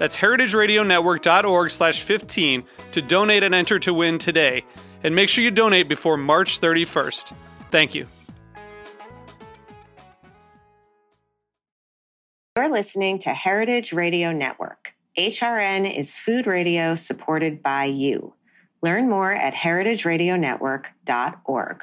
That's heritageradionetwork.org slash 15 to donate and enter to win today. And make sure you donate before March 31st. Thank you. You're listening to Heritage Radio Network. HRN is food radio supported by you. Learn more at heritageradionetwork.org.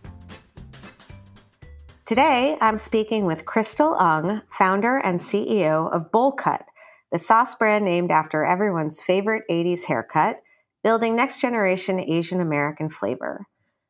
Today, I'm speaking with Crystal Ung, founder and CEO of Bowlcut, the sauce brand named after everyone's favorite 80s haircut, building next generation Asian American flavor.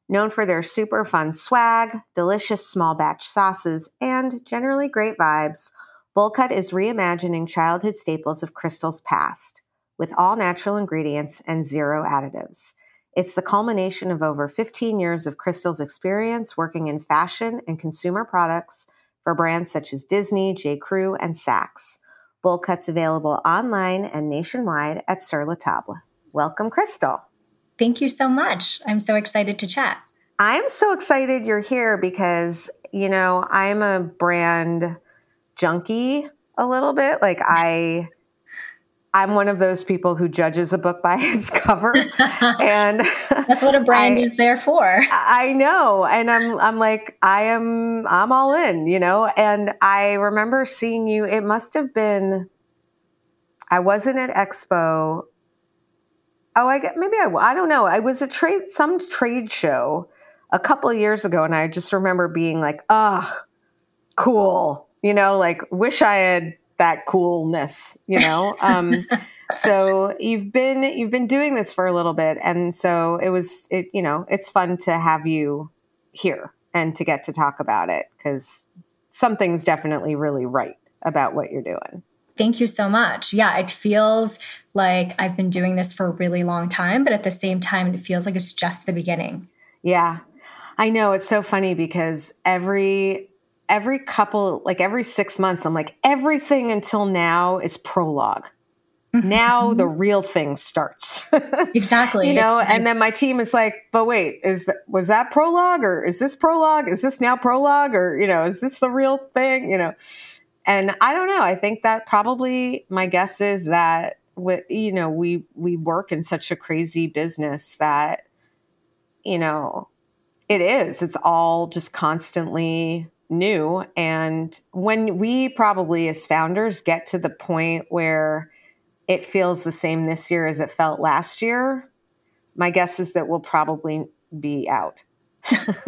Known for their super fun swag, delicious small batch sauces, and generally great vibes, Bowlcut is reimagining childhood staples of Crystal's past with all natural ingredients and zero additives. It's the culmination of over 15 years of Crystal's experience working in fashion and consumer products for brands such as Disney, J. Crew, and Saks. Bowlcut's available online and nationwide at Sur La Table. Welcome, Crystal. Thank you so much. I'm so excited to chat. I'm so excited you're here because, you know, I'm a brand junkie a little bit. Like, I I'm one of those people who judges a book by its cover, and that's what a brand I, is there for. I know, and I'm I'm like I am I'm all in, you know. And I remember seeing you. It must have been. I wasn't at Expo. Oh, I get maybe I I don't know. I was a trade some trade show a couple of years ago, and I just remember being like, "Ah, oh, cool," you know, like wish I had that coolness, you know. Um, so you've been you've been doing this for a little bit, and so it was it you know it's fun to have you here and to get to talk about it because something's definitely really right about what you're doing. Thank you so much. Yeah, it feels like I've been doing this for a really long time, but at the same time, it feels like it's just the beginning. Yeah. I know it's so funny because every every couple, like every six months, I'm like, everything until now is prologue. Mm-hmm. Now the real thing starts. exactly. you know, and then my team is like, but wait, is that, was that prologue or is this prologue? Is this now prologue or, you know, is this the real thing? You know, and I don't know. I think that probably my guess is that with, you know, we, we work in such a crazy business that, you know, it is, it's all just constantly new. And when we probably as founders get to the point where it feels the same this year as it felt last year, my guess is that we'll probably be out.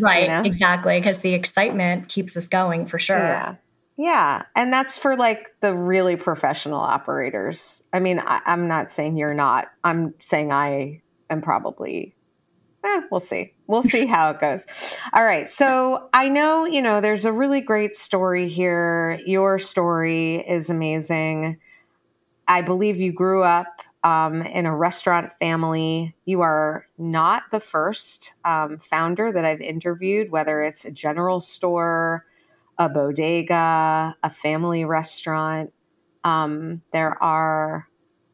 right, you know? exactly. Because the excitement keeps us going for sure. Yeah. Yeah. And that's for like the really professional operators. I mean, I, am not saying you're not, I'm saying I am probably eh, we'll see. We'll see how it goes. All right. So I know, you know, there's a really great story here. Your story is amazing. I believe you grew up um, in a restaurant family. You are not the first um, founder that I've interviewed, whether it's a general store, a bodega, a family restaurant. Um, there are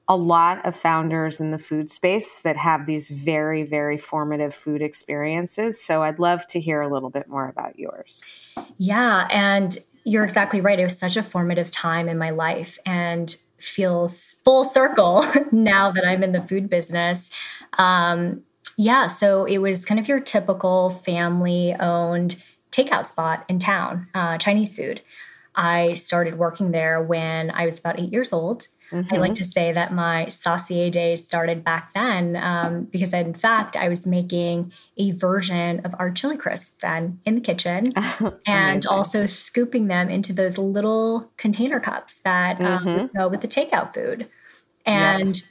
a lot of founders in the food space that have these very, very formative food experiences. So I'd love to hear a little bit more about yours. Yeah. And you're exactly right. It was such a formative time in my life and feels full circle now that I'm in the food business. Um, yeah. So it was kind of your typical family owned takeout spot in town, uh, Chinese food. I started working there when I was about eight years old. Mm-hmm. I like mm-hmm. to say that my saucier days started back then um, because, in fact, I was making a version of our chili crisp then in the kitchen and also scooping them into those little container cups that um, mm-hmm. go with the takeout food. And yeah.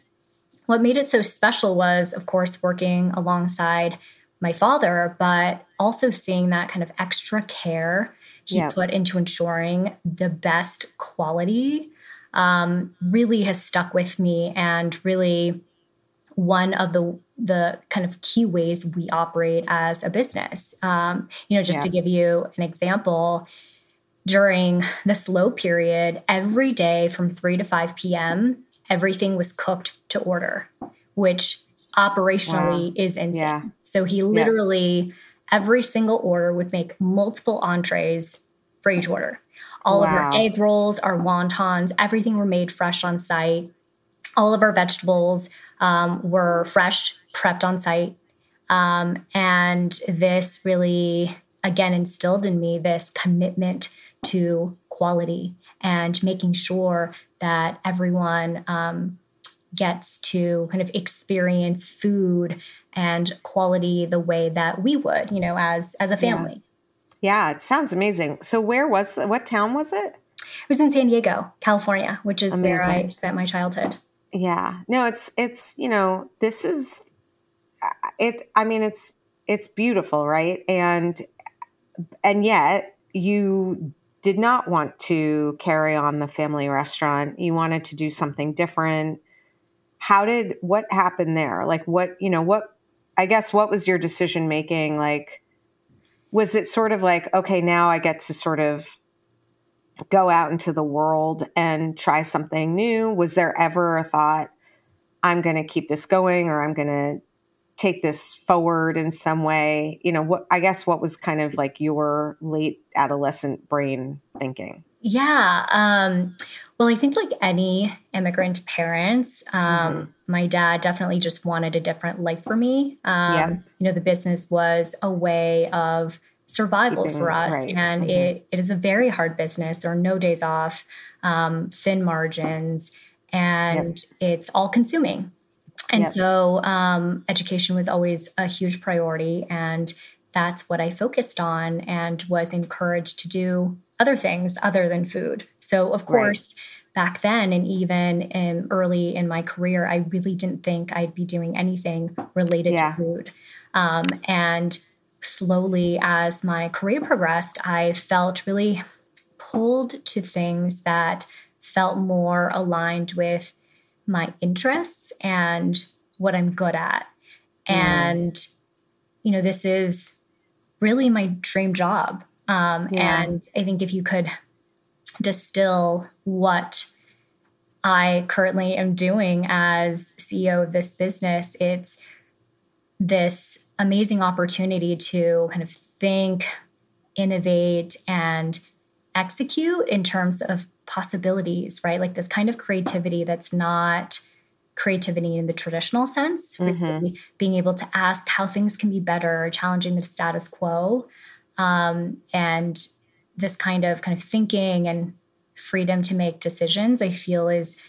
what made it so special was, of course, working alongside my father, but also seeing that kind of extra care he yeah. put into ensuring the best quality um, really has stuck with me and really one of the the kind of key ways we operate as a business. Um, you know, just yeah. to give you an example, during the slow period, every day from 3 to 5 p.m., everything was cooked to order, which operationally wow. is insane. Yeah. So he literally, yeah. every single order would make multiple entrees for each order. All wow. of our egg rolls, our wontons, everything were made fresh on site. All of our vegetables um, were fresh, prepped on site. Um, and this really, again, instilled in me this commitment to quality and making sure that everyone um, gets to kind of experience food and quality the way that we would, you know, as as a family. Yeah, it sounds amazing. So where was the, what town was it? It was in San Diego, California, which is amazing. where I spent my childhood. Yeah. No, it's it's, you know, this is uh, it I mean it's it's beautiful, right? And and yet you did not want to carry on the family restaurant. You wanted to do something different. How did what happened there? Like what, you know, what I guess what was your decision making like was it sort of like okay now i get to sort of go out into the world and try something new? Was there ever a thought i'm going to keep this going or i'm going to take this forward in some way? You know what i guess what was kind of like your late adolescent brain thinking? Yeah um well i think like any immigrant parents um mm-hmm. my dad definitely just wanted a different life for me um yeah. you know the business was a way of survival Keeping, for us. Right. And mm-hmm. it, it is a very hard business. There are no days off, um, thin margins, and yep. it's all consuming. And yep. so um, education was always a huge priority. And that's what I focused on and was encouraged to do other things other than food. So, of course, right. back then and even in early in my career, I really didn't think I'd be doing anything related yeah. to food. Um, and slowly as my career progressed, I felt really pulled to things that felt more aligned with my interests and what I'm good at. Mm. And, you know, this is really my dream job. Um, yeah. And I think if you could distill what I currently am doing as CEO of this business, it's this amazing opportunity to kind of think, innovate, and execute in terms of possibilities, right? Like this kind of creativity that's not creativity in the traditional sense, mm-hmm. being able to ask how things can be better, challenging the status quo. Um, and this kind of kind of thinking and freedom to make decisions, I feel is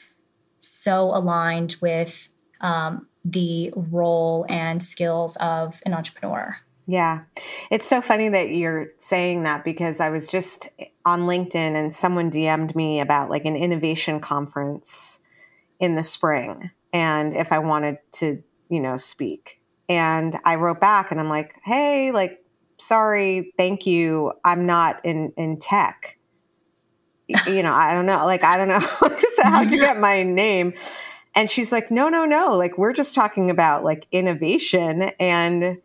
so aligned with um, the role and skills of an entrepreneur. Yeah. It's so funny that you're saying that because I was just on LinkedIn and someone DM'd me about like an innovation conference in the spring and if I wanted to, you know, speak. And I wrote back and I'm like, "Hey, like sorry, thank you. I'm not in in tech." you know, I don't know. Like I don't know how to get my name. And she's like, no, no, no. Like, we're just talking about like innovation and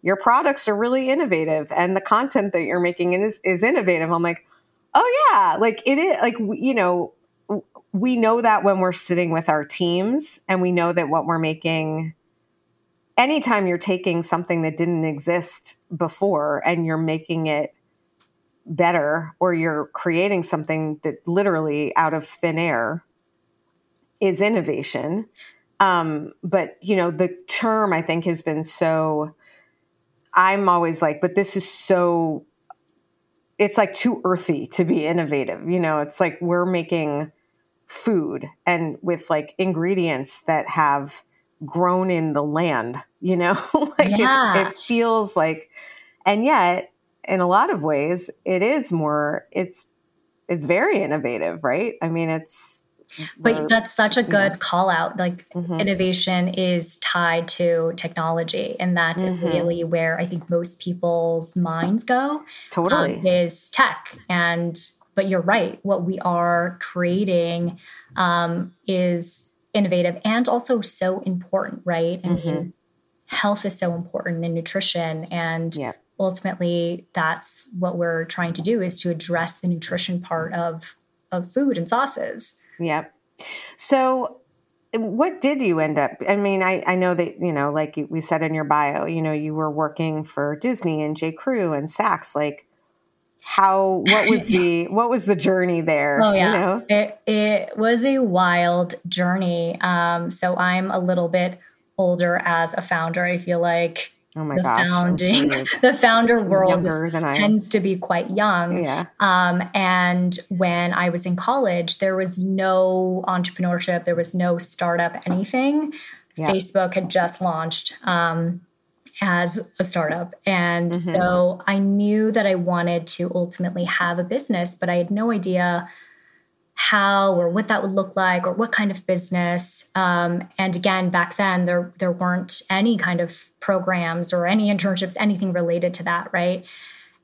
your products are really innovative and the content that you're making is, is innovative. I'm like, oh, yeah. Like, it is like, you know, we know that when we're sitting with our teams and we know that what we're making anytime you're taking something that didn't exist before and you're making it better or you're creating something that literally out of thin air is innovation. Um, but you know the term i think has been so i'm always like but this is so it's like too earthy to be innovative. You know it's like we're making food and with like ingredients that have grown in the land, you know? like yeah. it feels like and yet in a lot of ways it is more it's it's very innovative, right? I mean it's but that's such a good call out. Like mm-hmm. innovation is tied to technology, and that's mm-hmm. really where I think most people's minds go. Totally um, is tech, and but you're right. What we are creating um, is innovative and also so important, right? I mm-hmm. mean, health is so important in nutrition and yeah. ultimately that's what we're trying to do is to address the nutrition part of of food and sauces. Yep. So what did you end up i mean I, I know that you know like we said in your bio you know you were working for disney and j crew and saks like how what was the what was the journey there oh yeah you know? it, it was a wild journey um so i'm a little bit older as a founder i feel like Oh my the gosh, founding the founder world tends to be quite young. Yeah. Um, and when I was in college, there was no entrepreneurship, there was no startup, anything. Yeah. Facebook had just launched. Um, as a startup. And mm-hmm. so I knew that I wanted to ultimately have a business, but I had no idea how or what that would look like or what kind of business. Um, and again, back then there there weren't any kind of programs or any internships, anything related to that, right?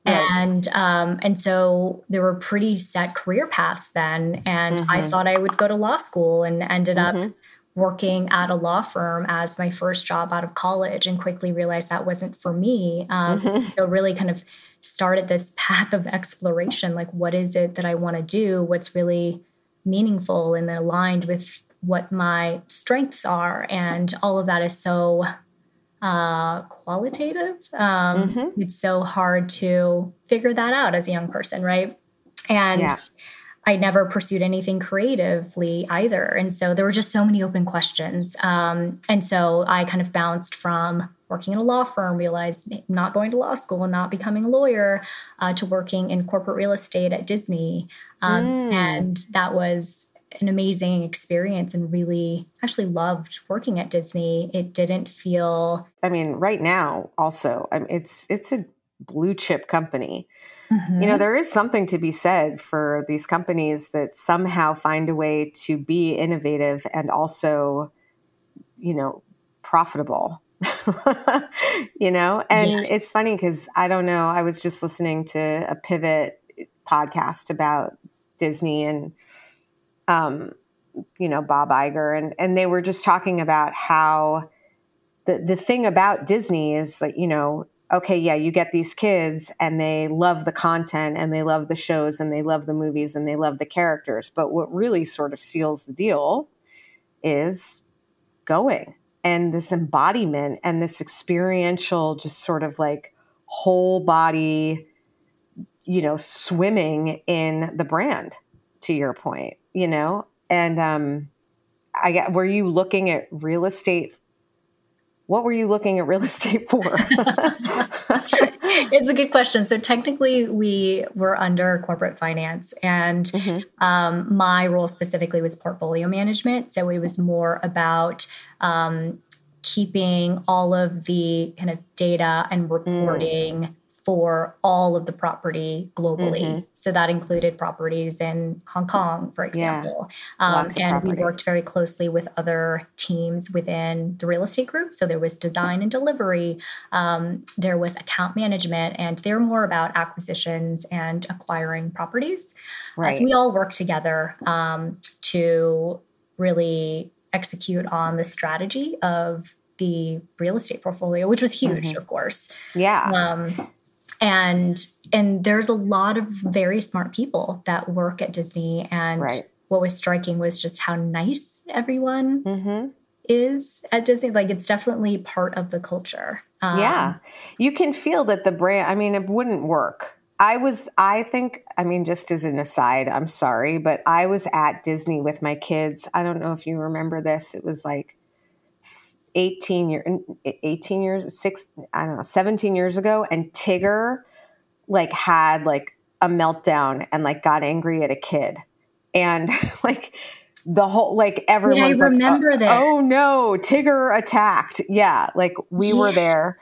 Right. and um, and so there were pretty set career paths then and mm-hmm. i thought i would go to law school and ended mm-hmm. up working at a law firm as my first job out of college and quickly realized that wasn't for me. Um, mm-hmm. So, really kind of started this path of exploration like, what is it that I want to do? What's really meaningful and aligned with what my strengths are? And all of that is so uh, qualitative. Um, mm-hmm. It's so hard to figure that out as a young person, right? And yeah. I never pursued anything creatively either. And so there were just so many open questions. Um, and so I kind of bounced from working in a law firm, realized not going to law school and not becoming a lawyer, uh, to working in corporate real estate at Disney. Um, mm. And that was an amazing experience and really actually loved working at Disney. It didn't feel. I mean, right now, also, I mean, it's it's a blue chip company. Mm-hmm. You know, mm-hmm. there is something to be said for these companies that somehow find a way to be innovative and also, you know, profitable. you know, and yes. it's funny because I don't know, I was just listening to a pivot podcast about Disney and um, you know, Bob Iger and and they were just talking about how the the thing about Disney is like, you know, okay, yeah, you get these kids and they love the content and they love the shows and they love the movies and they love the characters. But what really sort of seals the deal is going and this embodiment and this experiential, just sort of like whole body, you know, swimming in the brand, to your point, you know? And um, I get, were you looking at real estate what were you looking at real estate for? it's a good question. So technically, we were under corporate finance, and mm-hmm. um, my role specifically was portfolio management. So it was more about um, keeping all of the kind of data and mm. reporting. Mm for all of the property globally. Mm-hmm. So that included properties in Hong Kong, for example. Yeah. Um, and we worked very closely with other teams within the real estate group. So there was design and delivery, um, there was account management, and they're more about acquisitions and acquiring properties. Right. Uh, so we all worked together um, to really execute on the strategy of the real estate portfolio, which was huge, mm-hmm. of course. Yeah. Um, and and there's a lot of very smart people that work at Disney and right. what was striking was just how nice everyone mm-hmm. is at Disney. Like it's definitely part of the culture. Um, yeah. You can feel that the brand, I mean, it wouldn't work. I was, I think, I mean, just as an aside, I'm sorry, but I was at Disney with my kids. I don't know if you remember this. It was like 18 year 18 years 6 I don't know 17 years ago and Tigger like had like a meltdown and like got angry at a kid. And like the whole like everyone's I remember like, this. oh no Tigger attacked. Yeah like we yeah. were there.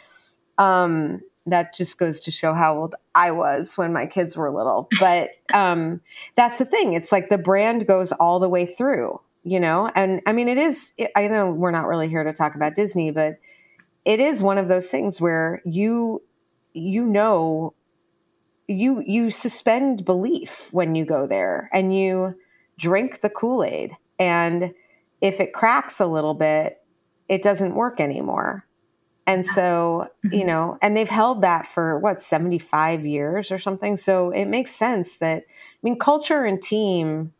Um that just goes to show how old I was when my kids were little. But um that's the thing. It's like the brand goes all the way through you know? And i mean it is i know we're not really here to talk about disney but it is one of those things where you you know you you suspend belief when you go there and you drink the kool-aid. And if it cracks a little bit it doesn't work anymore. And so you mm-hmm. know and they've held that for what 75 years or something? So it makes sense that i mean culture and team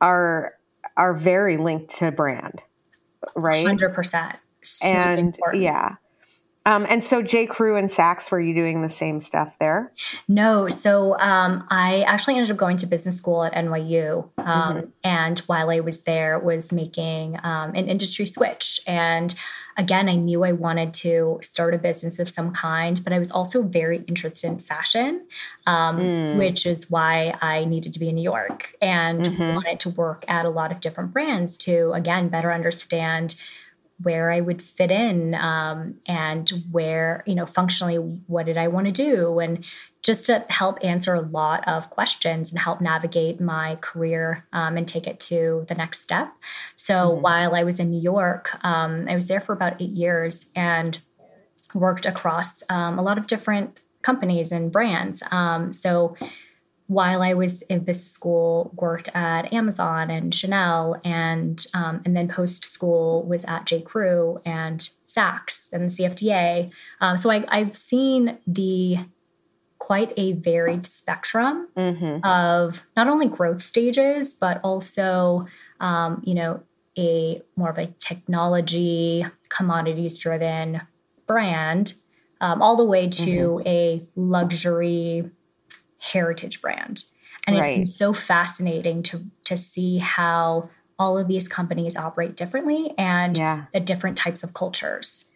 are are very linked to brand, right? 100%. So and important. yeah. Um, and so J. Crew and Saks, were you doing the same stuff there? No. So um, I actually ended up going to business school at NYU. Um, mm-hmm. And while I was there, was making um, an industry switch. And again, I knew I wanted to start a business of some kind, but I was also very interested in fashion, um, mm. which is why I needed to be in New York and mm-hmm. wanted to work at a lot of different brands to, again, better understand where I would fit in um, and where, you know, functionally, what did I want to do? And just to help answer a lot of questions and help navigate my career um, and take it to the next step. So mm-hmm. while I was in New York, um, I was there for about eight years and worked across um, a lot of different companies and brands. Um, so while I was in business school, worked at Amazon and Chanel, and um, and then post school was at J. Crew and Saks and the CFDA. Um, so I, I've seen the quite a varied spectrum mm-hmm. of not only growth stages, but also, um, you know, a more of a technology, commodities driven brand, um, all the way to mm-hmm. a luxury heritage brand. And right. it's been so fascinating to to see how all of these companies operate differently and yeah. the different types of cultures.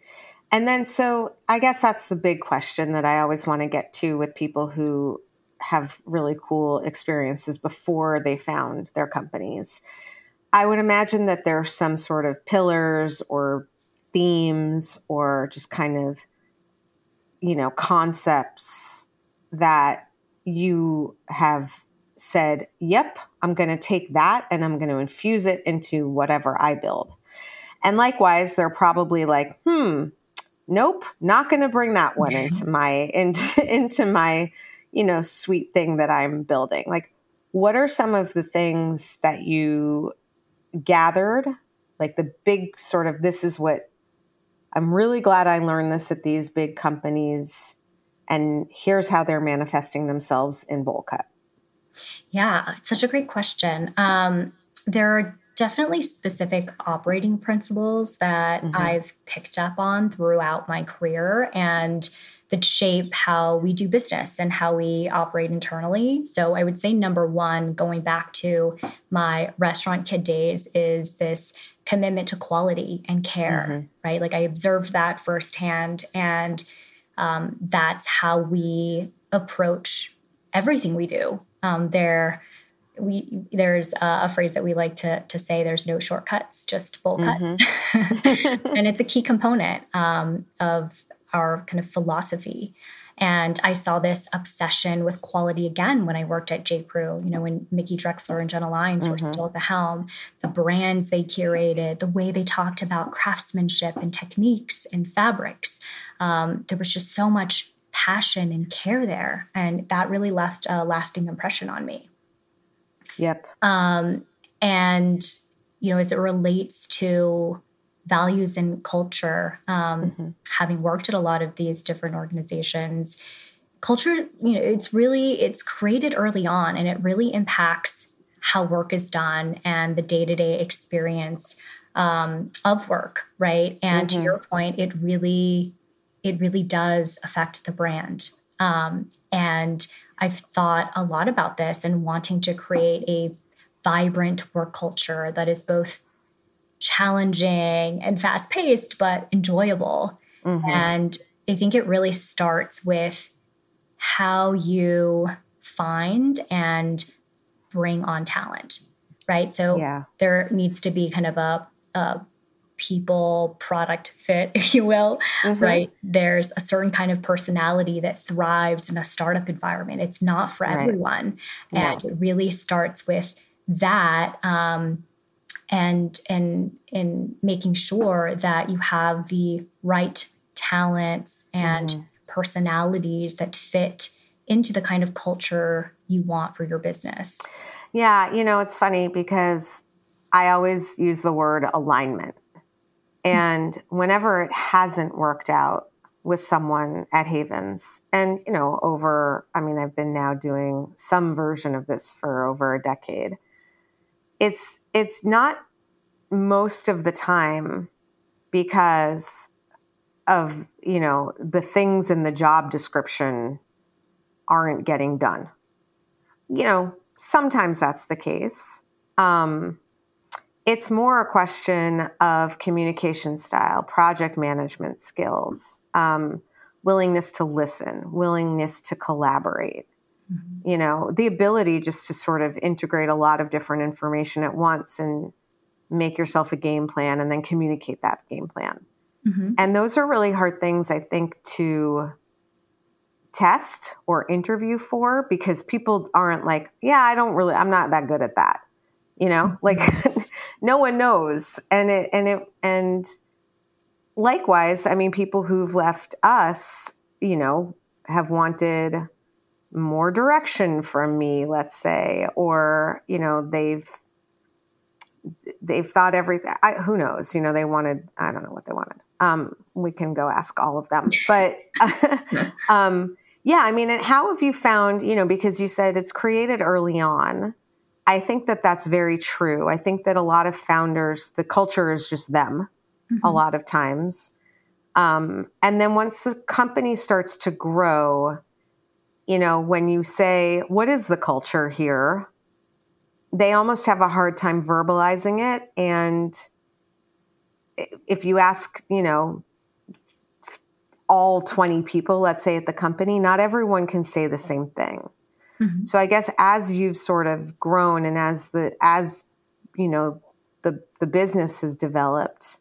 And then, so I guess that's the big question that I always want to get to with people who have really cool experiences before they found their companies. I would imagine that there are some sort of pillars or themes or just kind of, you know, concepts that you have said, yep, I'm going to take that and I'm going to infuse it into whatever I build. And likewise, they're probably like, hmm, nope, not going to bring that one into my into into my you know sweet thing that I'm building. Like, what are some of the things that you gathered? Like the big sort of this is what I'm really glad I learned this at these big companies, and here's how they're manifesting themselves in Bowlcut. Yeah, it's such a great question. Um, there are definitely specific operating principles that mm-hmm. I've picked up on throughout my career and that shape how we do business and how we operate internally. So I would say number one, going back to my restaurant kid days, is this commitment to quality and care, mm-hmm. right? Like I observed that firsthand, and um, that's how we approach everything we do. Um, there we there's a, a, phrase that we like to to say there's no shortcuts just full cuts mm-hmm. and it's a key component um, of our kind of philosophy and I saw this obsession with quality again when I worked at J. Crew. You know, when Mickey Drexler and Jenna Lyons mm-hmm. were still at the helm, the brands they curated, the way they talked about craftsmanship and techniques and fabrics. Um, there was just so much passion and care there. And that really left a lasting impression on me. Yep. Um, and, you know, as it relates to values and culture, um, mm-hmm. having worked at a lot of these different organizations, culture, you know, it's really, it's created early on and it really impacts how work is done and the day-to-day experience um, of work right and mm-hmm. to your point it really it really does affect the brand um, and i've thought a lot about this and wanting to create a vibrant work culture that is both challenging and fast paced, but enjoyable. Mm-hmm. And I think it really starts with how you find and bring on talent, right? So yeah. there needs to be kind of a, a people product fit, if you will, mm-hmm. right? There's a certain kind of personality that thrives in a startup environment. It's not for right. everyone. And it really starts with that. Um, and and in making sure that you have the right talents and mm-hmm. personalities that fit into the kind of culture you want for your business. Yeah, you know, it's funny because I always use the word alignment. And whenever it hasn't worked out with someone at Havens, and, you know, over, I mean, I've been now doing some version of this for over a decade. It's it's not most of the time because of you know the things in the job description aren't getting done. You know sometimes that's the case. Um, it's more a question of communication style project management skills um, willingness to listen willingness to collaborate mm-hmm. you know the ability just to sort of integrate a lot of different information at once and make yourself a game plan and then communicate that game plan. Mm-hmm. And those are really hard things, I think, to test or interview for because people aren't like, yeah, I don't really, I'm not that good at that. You know, mm-hmm. like no one knows. And it, and it, and likewise, I mean, people who've left us, you know, have wanted more direction from me, let's say, or, you know, they've, they've thought everything. I, who knows? You know, they wanted. I don't know what they wanted. Um, we can go ask all of them. But um, yeah, I mean, how have you found? You know, because you said it's created early on. I think that that's very true. I think that a lot of founders, the culture is just them. Mm-hmm. A lot of times, um, and then once the company starts to grow, you know, when you say, "What is the culture here?" they almost have a hard time verbalizing it. And if you ask, you know, all 20 people, let's say at the company, not everyone can say the same thing. Mm-hmm. So I guess as you've sort of grown and as the as you know the the business has developed,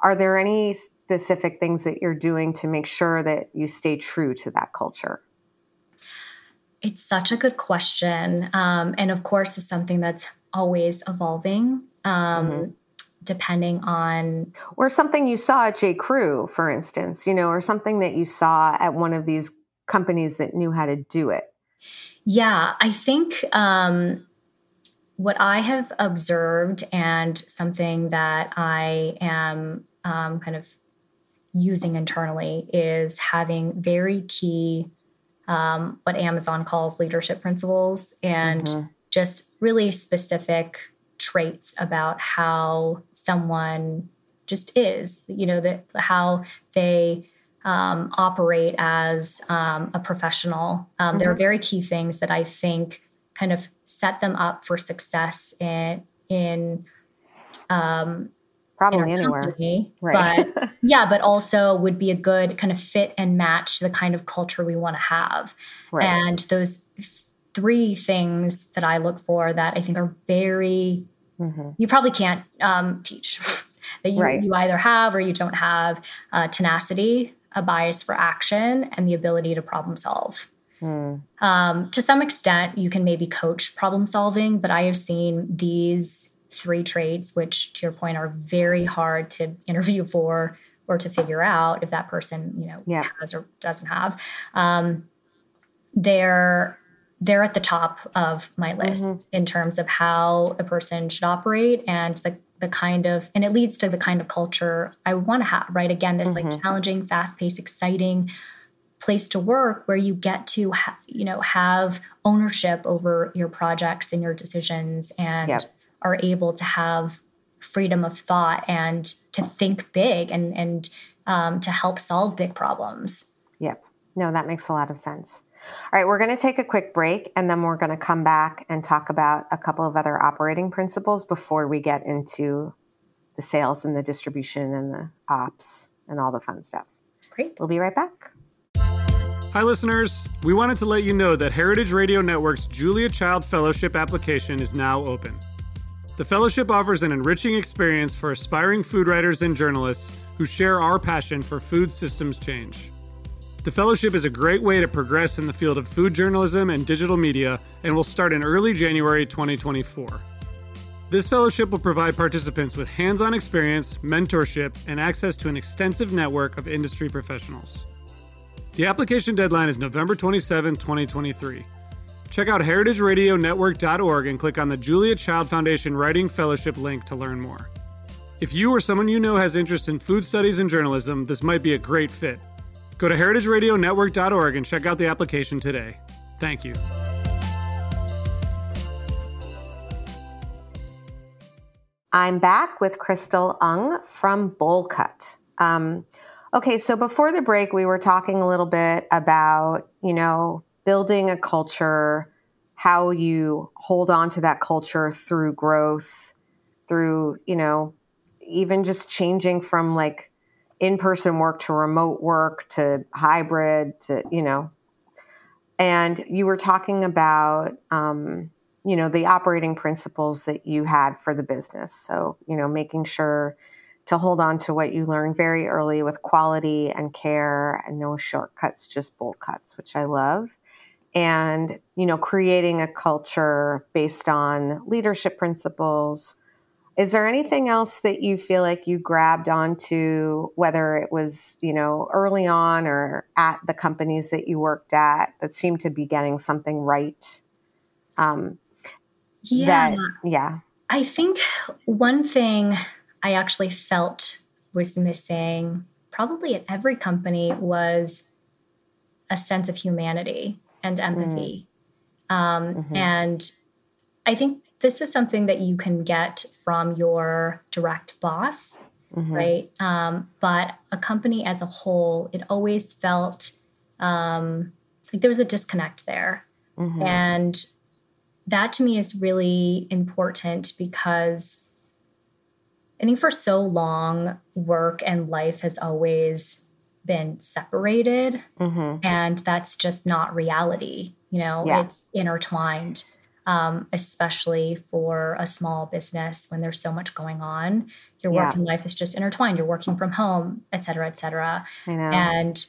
are there any specific things that you're doing to make sure that you stay true to that culture? It's such a good question. Um, and of course, it's something that's always evolving. Um, mm-hmm. Depending on, or something you saw at J. Crew, for instance, you know, or something that you saw at one of these companies that knew how to do it. Yeah, I think um, what I have observed and something that I am um, kind of using internally is having very key um, what Amazon calls leadership principles and mm-hmm. just really specific traits about how someone just is, you know, that how they um, operate as um, a professional. Um, mm-hmm. There are mm-hmm. very key things that I think kind of set them up for success in in um, probably anywhere company, right but yeah but also would be a good kind of fit and match the kind of culture we want to have right. and those three things that i look for that i think are very mm-hmm. you probably can't um, teach that you, right. you either have or you don't have uh, tenacity a bias for action and the ability to problem solve mm. um, to some extent you can maybe coach problem solving but i have seen these three traits, which to your point are very hard to interview for or to figure out if that person, you know, yeah. has or doesn't have. Um, they're they're at the top of my list mm-hmm. in terms of how a person should operate and the the kind of and it leads to the kind of culture I want to have, right? Again, this mm-hmm. like challenging, fast-paced, exciting, place to work where you get to ha- you know have ownership over your projects and your decisions and yep. Are able to have freedom of thought and to think big and and um, to help solve big problems. Yep. No that makes a lot of sense. All right we're going to take a quick break and then we're going to come back and talk about a couple of other operating principles before we get into the sales and the distribution and the ops and all the fun stuff. Great. We'll be right back. Hi, listeners. We wanted to let you know that Heritage Radio Network's Julia Child Fellowship application is now open. The fellowship offers an enriching experience for aspiring food writers and journalists who share our passion for food systems change. The fellowship is a great way to progress in the field of food journalism and digital media and will start in early January 2024. This fellowship will provide participants with hands on experience, mentorship, and access to an extensive network of industry professionals. The application deadline is November 27, 2023. Check out heritageradionetwork.org and click on the Julia Child Foundation Writing Fellowship link to learn more. If you or someone you know has interest in food studies and journalism, this might be a great fit. Go to heritageradionetwork.org and check out the application today. Thank you. I'm back with Crystal Ung from Bowlcut. Um, Okay, so before the break, we were talking a little bit about, you know, building a culture, how you hold on to that culture through growth, through, you know, even just changing from like in person work to remote work to hybrid to, you know. And you were talking about, um, you know, the operating principles that you had for the business. So, you know, making sure to hold on to what you learned very early with quality and care and no shortcuts, just bold cuts, which I love. And, you know, creating a culture based on leadership principles. Is there anything else that you feel like you grabbed onto, whether it was, you know, early on or at the companies that you worked at that seemed to be getting something right? Um, yeah. That, yeah. I think one thing I actually felt was missing probably at every company was a sense of humanity and empathy. Mm. Um, mm-hmm. And I think this is something that you can get from your direct boss, mm-hmm. right? Um, but a company as a whole, it always felt um, like there was a disconnect there. Mm-hmm. And that to me is really important because I think for so long, work and life has always been separated. Mm-hmm. And that's just not reality. You know, yeah. it's intertwined, um, especially for a small business when there's so much going on. Your work yeah. and life is just intertwined. You're working from home, et cetera, et cetera. And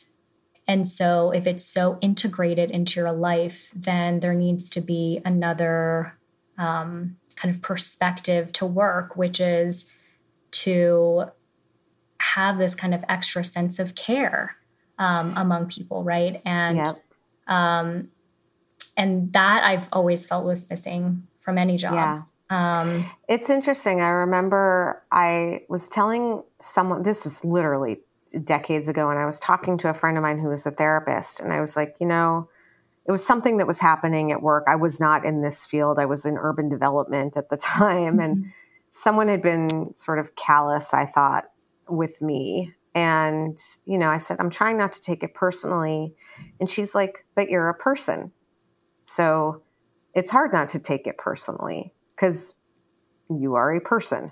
and so if it's so integrated into your life, then there needs to be another um, kind of perspective to work, which is to have this kind of extra sense of care um, among people, right? And yep. um, and that I've always felt was missing from any job. Yeah. Um, it's interesting. I remember I was telling someone this was literally decades ago, and I was talking to a friend of mine who was a therapist, and I was like, you know, it was something that was happening at work. I was not in this field. I was in urban development at the time, mm-hmm. and someone had been sort of callous, I thought, with me. And, you know, I said, I'm trying not to take it personally. And she's like, but you're a person. So it's hard not to take it personally because you are a person.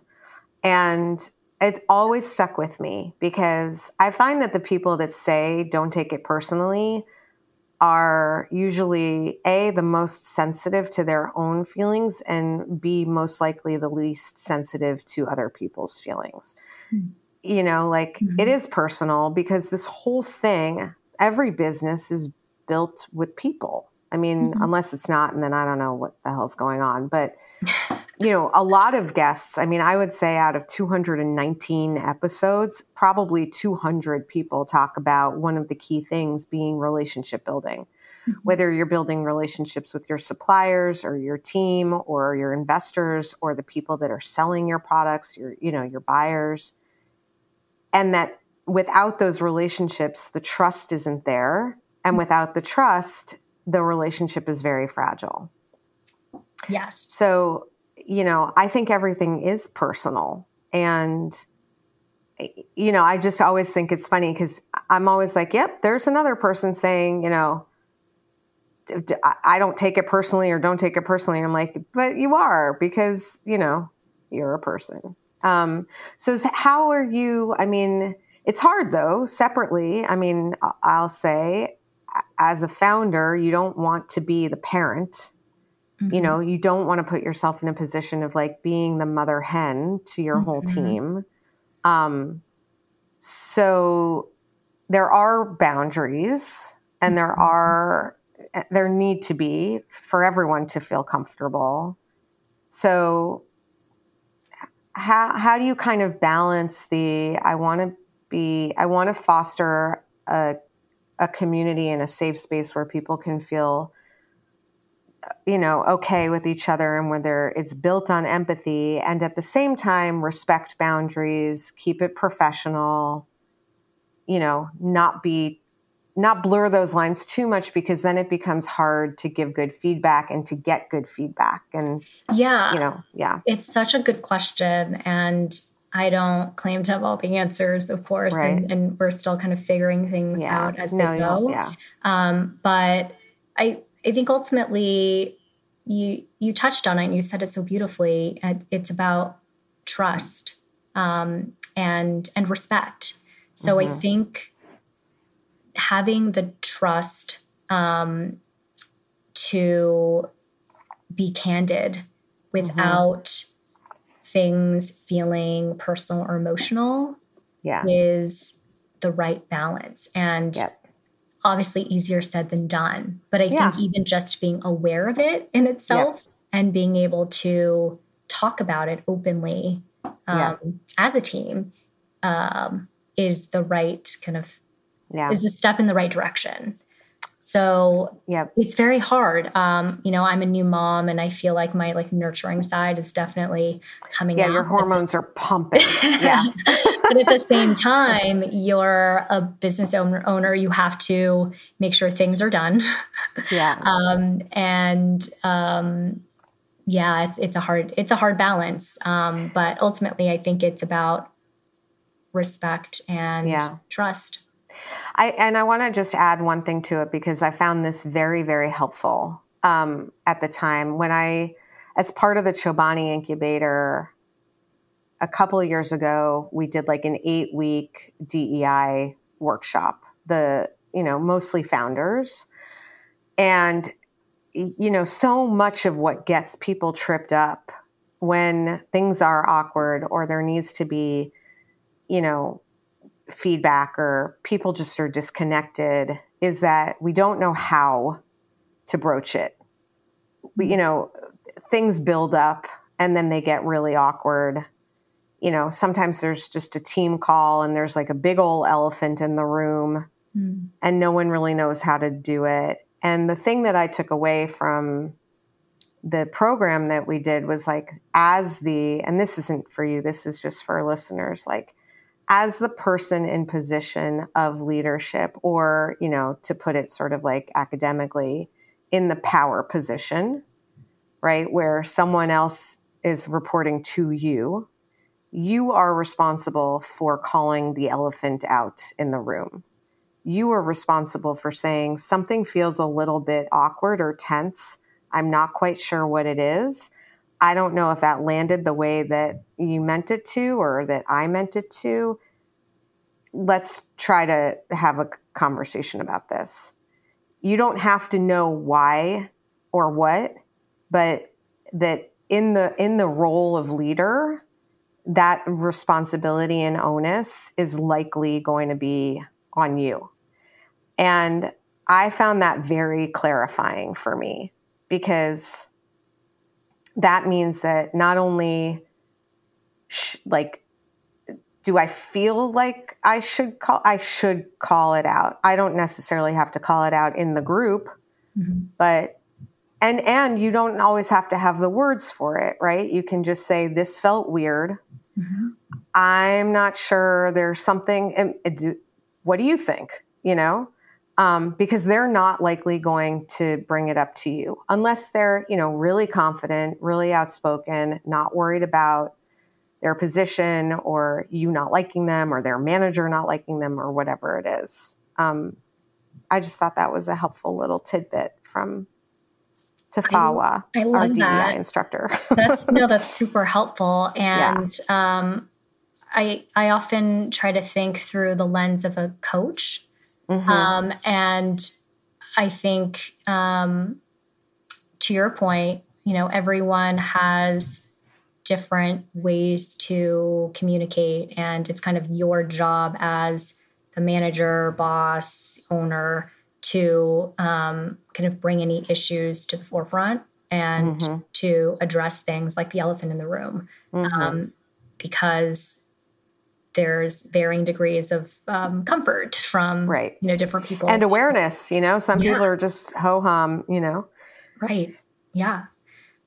And it always stuck with me because I find that the people that say don't take it personally are usually A, the most sensitive to their own feelings, and B, most likely the least sensitive to other people's feelings. Mm-hmm. You know, like mm-hmm. it is personal because this whole thing, every business is built with people. I mean, mm-hmm. unless it's not, and then I don't know what the hell's going on. But, you know, a lot of guests, I mean, I would say out of 219 episodes, probably 200 people talk about one of the key things being relationship building. Mm-hmm. Whether you're building relationships with your suppliers or your team or your investors or the people that are selling your products, your, you know, your buyers. And that without those relationships, the trust isn't there And mm-hmm. without the trust, the relationship is very fragile. Yes. So, you know, I think everything is personal. And, you know, I just always think it's funny because I'm always like, yep, there's another person saying, you know, I don't take it personally or don't take it personally. I'm like, but you are because, you know, you're a person. Um, so, how are you? I mean, it's hard though, separately. I mean, I'll say, as a founder, you don't want to be the parent. Mm-hmm. You know, you don't want to put yourself in a position of like being the mother hen to your mm-hmm. whole team. Um, so, there are boundaries and there mm-hmm. are there need to be for everyone to feel comfortable. So how how do you kind of balance the I want to be I want to foster a a community and a safe space where people can feel you know okay with each other and whether it's built on empathy and at the same time respect boundaries keep it professional you know not be not blur those lines too much because then it becomes hard to give good feedback and to get good feedback and yeah you know yeah it's such a good question and i don't claim to have all the answers of course right. and, and, we're still kind of figuring things yeah. out as no, they go yeah. um, but i i think ultimately you you touched on it and you said it so beautifully it's about trust um, and and respect so mm-hmm. i think having the trust um, to be candid without mm-hmm. things feeling personal or emotional yeah. is the right balance. And yep. obviously easier said than done. But I yeah. think even just being aware of it in itself yep. and being able to talk about it openly um, yeah. as a team um, is the right kind of yeah. is a step in the right direction. So yeah, it's very hard. Um, you know, I'm a new mom and I feel like my like nurturing side is definitely coming yeah, out. your hormones are pumping. Yeah. but at the same time, you're a business owner, owner, you have to make sure things are done. Yeah. um, and um, yeah, it's it's a hard it's a hard balance. Um, but ultimately I think it's about respect and yeah. trust. I, and I want to just add one thing to it because I found this very, very helpful um, at the time when I, as part of the Chobani incubator, a couple of years ago, we did like an eight week DEI workshop. The you know mostly founders, and you know so much of what gets people tripped up when things are awkward or there needs to be you know feedback or people just are disconnected is that we don't know how to broach it. We, you know, things build up and then they get really awkward. You know, sometimes there's just a team call and there's like a big old elephant in the room mm. and no one really knows how to do it. And the thing that I took away from the program that we did was like, as the, and this isn't for you, this is just for listeners, like, as the person in position of leadership or you know to put it sort of like academically in the power position right where someone else is reporting to you you are responsible for calling the elephant out in the room. You are responsible for saying something feels a little bit awkward or tense. I'm not quite sure what it is I don't know if that landed the way that you meant it to or that I meant it to. Let's try to have a conversation about this. You don't have to know why or what, but that in the in the role of leader, that responsibility and onus is likely going to be on you. And I found that very clarifying for me because that means that not only sh- like do I feel like I should call I should call it out. I don't necessarily have to call it out in the group, mm-hmm. but and and you don't always have to have the words for it, right? You can just say this felt weird. Mm-hmm. I'm not sure there's something what do you think, you know? Um, because they're not likely going to bring it up to you unless they're you know really confident really outspoken not worried about their position or you not liking them or their manager not liking them or whatever it is um, i just thought that was a helpful little tidbit from Tafawa, I, I love our DEI that. instructor. that's no, that's super helpful. And yeah. um, I I often try to think through the lens of a coach. Mm-hmm. Um, and I think um, to your point, you know, everyone has different ways to communicate, and it's kind of your job as the manager, boss, owner to um, kind of bring any issues to the forefront and mm-hmm. to address things like the elephant in the room mm-hmm. um, because there's varying degrees of um, comfort from right. you know different people and awareness you know some yeah. people are just ho-hum you know right yeah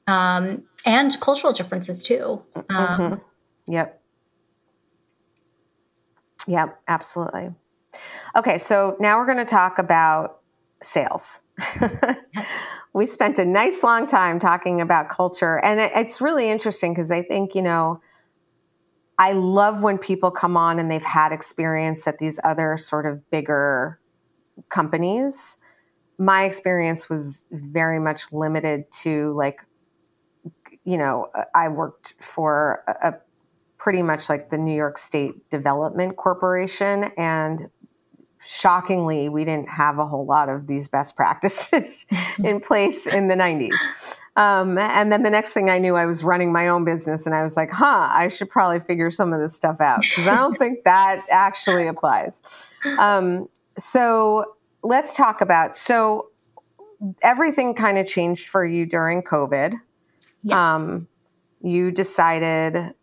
um, and cultural differences too mm-hmm. Um, yep yep absolutely Okay, so now we're going to talk about sales. yes. We spent a nice long time talking about culture, and it's really interesting because I think, you know, I love when people come on and they've had experience at these other sort of bigger companies. My experience was very much limited to like, you know, I worked for a, a pretty much like the New York State Development Corporation, and shockingly, we didn't have a whole lot of these best practices in place in the 90s. Um, and then the next thing I knew, I was running my own business, and I was like, huh, I should probably figure some of this stuff out because I don't think that actually applies. Um, so let's talk about so everything kind of changed for you during COVID. Yes. Um, you decided,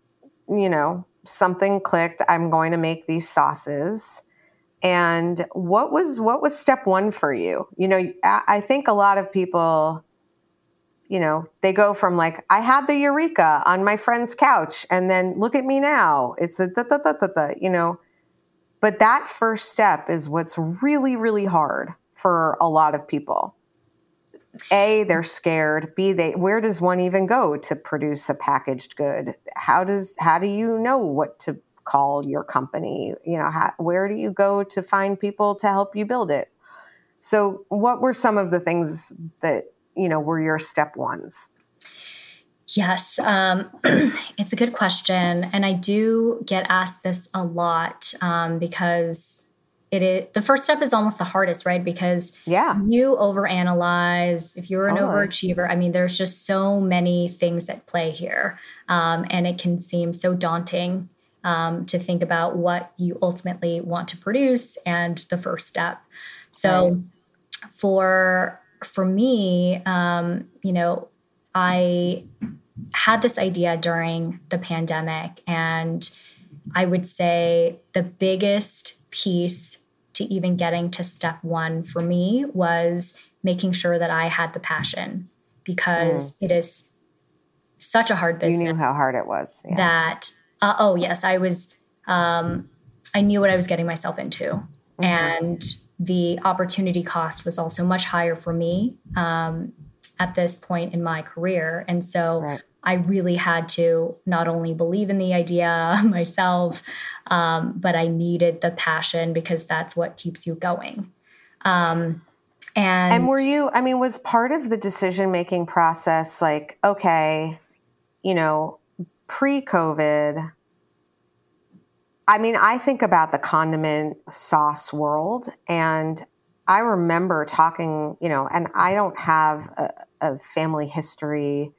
you know, something clicked. I'm going to make these sauces and what was what was step one for you you know i think a lot of people you know they go from like i had the eureka on my friend's couch and then look at me now. It's a da, da, da, da, da, you know? But that first step is what's really really hard for a lot of people. A they're scared. B they where does one even go to produce a packaged good? How does how do you know what to call your company? You know, how, where do you go to find people to help you build it? So, what were some of the things that, you know, were your step ones? Yes, um, it's a good question. And I do get asked this a lot um, because it is the first step is almost the hardest, right? Because yeah, you overanalyze. If you're totally. an overachiever, I mean, there's just so many things that play here, um, and it can seem so daunting um, to think about what you ultimately want to produce and the first step. So right. for for me, um, you know, I had this idea during the pandemic, and I would say the biggest piece to even getting to step one for me was making sure that I had the passion because mm. it is such a hard business. You knew how hard it was. Yeah. That uh, oh yes, I was. Um, I knew what I was getting myself into, mm-hmm. and the opportunity cost was also much higher for me um, at this point in my career, and so. Right. I really had to not only believe in the idea myself, um, but I needed the passion because that's what keeps you going. Um, and, and were you, I mean, was part of the decision making process like, okay, you know, pre COVID, I mean, I think about the condiment sauce world, and I remember talking, you know, and I don't have a, a family history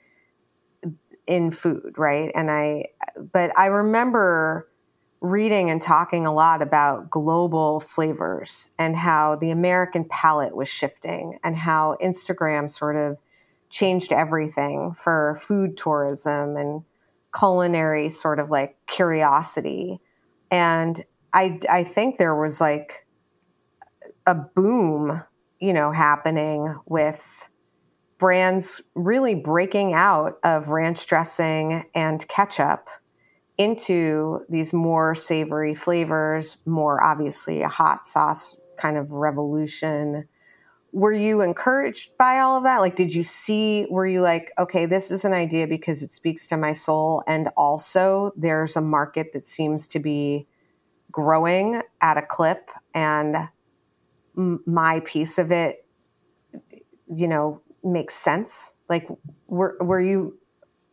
in food, right? And I, but I remember reading and talking a lot about global flavors and how the American palate was shifting and how Instagram sort of changed everything for food tourism and culinary sort of like curiosity. And I, I think there was like a boom, you know, happening with brands really breaking out of ranch dressing and ketchup into these more savory flavors, more obviously a hot sauce kind of revolution were you encouraged by all of that? Like did you see were you like okay this is an idea because it speaks to my soul and also there's a market that seems to be growing at a clip and my piece of it you know makes sense? Like were were you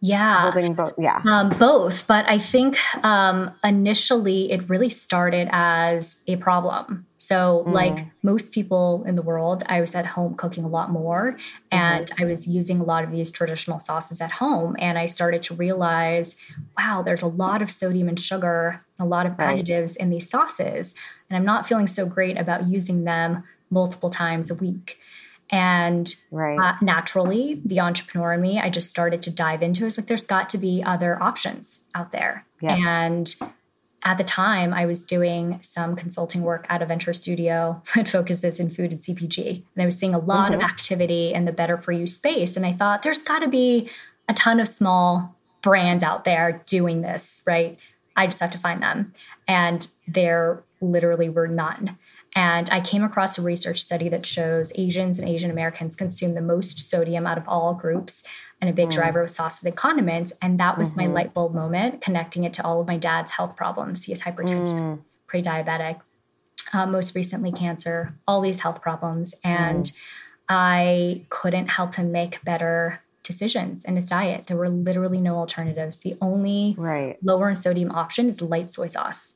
yeah holding both yeah um, both but i think um, initially it really started as a problem so mm. like most people in the world i was at home cooking a lot more and mm-hmm. i was using a lot of these traditional sauces at home and i started to realize wow there's a lot of sodium and sugar a lot of right. additives in these sauces and i'm not feeling so great about using them multiple times a week and right. uh, naturally, the entrepreneur in me, I just started to dive into it. It's like there's got to be other options out there. Yeah. And at the time, I was doing some consulting work at a venture studio that focuses in food and CPG. And I was seeing a lot mm-hmm. of activity in the better for you space. And I thought there's got to be a ton of small brands out there doing this, right? I just have to find them. And there literally were none. And I came across a research study that shows Asians and Asian Americans consume the most sodium out of all groups. And a big mm. driver was sauces and condiments. And that was mm-hmm. my light bulb moment, connecting it to all of my dad's health problems. He has hypertension, mm. pre diabetic, uh, most recently cancer, all these health problems. And mm. I couldn't help him make better decisions in his diet. There were literally no alternatives. The only right. lower in sodium option is light soy sauce.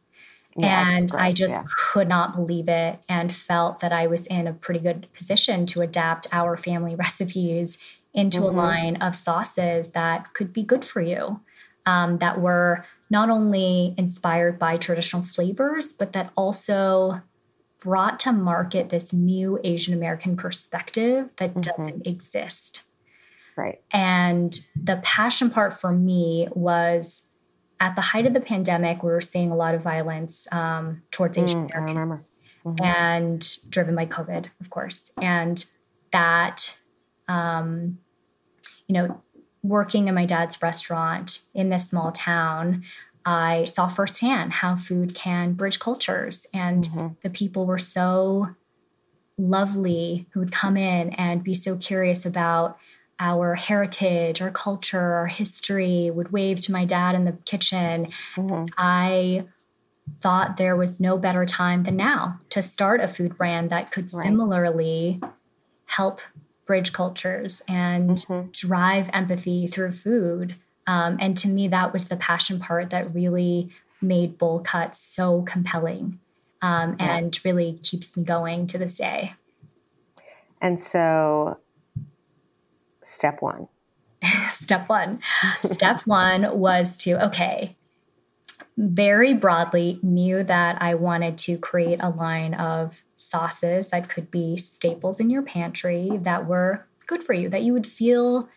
Yeah, and gross, I just yeah. could not believe it and felt that I was in a pretty good position to adapt our family recipes into mm-hmm. a line of sauces that could be good for you, um, that were not only inspired by traditional flavors, but that also brought to market this new Asian American perspective that mm-hmm. doesn't exist. Right. And the passion part for me was at the height of the pandemic, we were seeing a lot of violence um, towards mm, Asian Americans, mm-hmm. and driven by COVID, of course. And that, um, you know, working in my dad's restaurant in this small town, I saw firsthand how food can bridge cultures, and mm-hmm. the people were so lovely who would come in and be so curious about our heritage, our culture, our history, would wave to my dad in the kitchen. Mm-hmm. I thought there was no better time than now to start a food brand that could right. similarly help bridge cultures and mm-hmm. drive empathy through food. Um, and to me, that was the passion part that really made Bowlcut so compelling um, yeah. and really keeps me going to this day. And so step one? step one. step one was to, okay, very broadly knew that I wanted to create a line of sauces that could be staples in your pantry that were good for you, that you would feel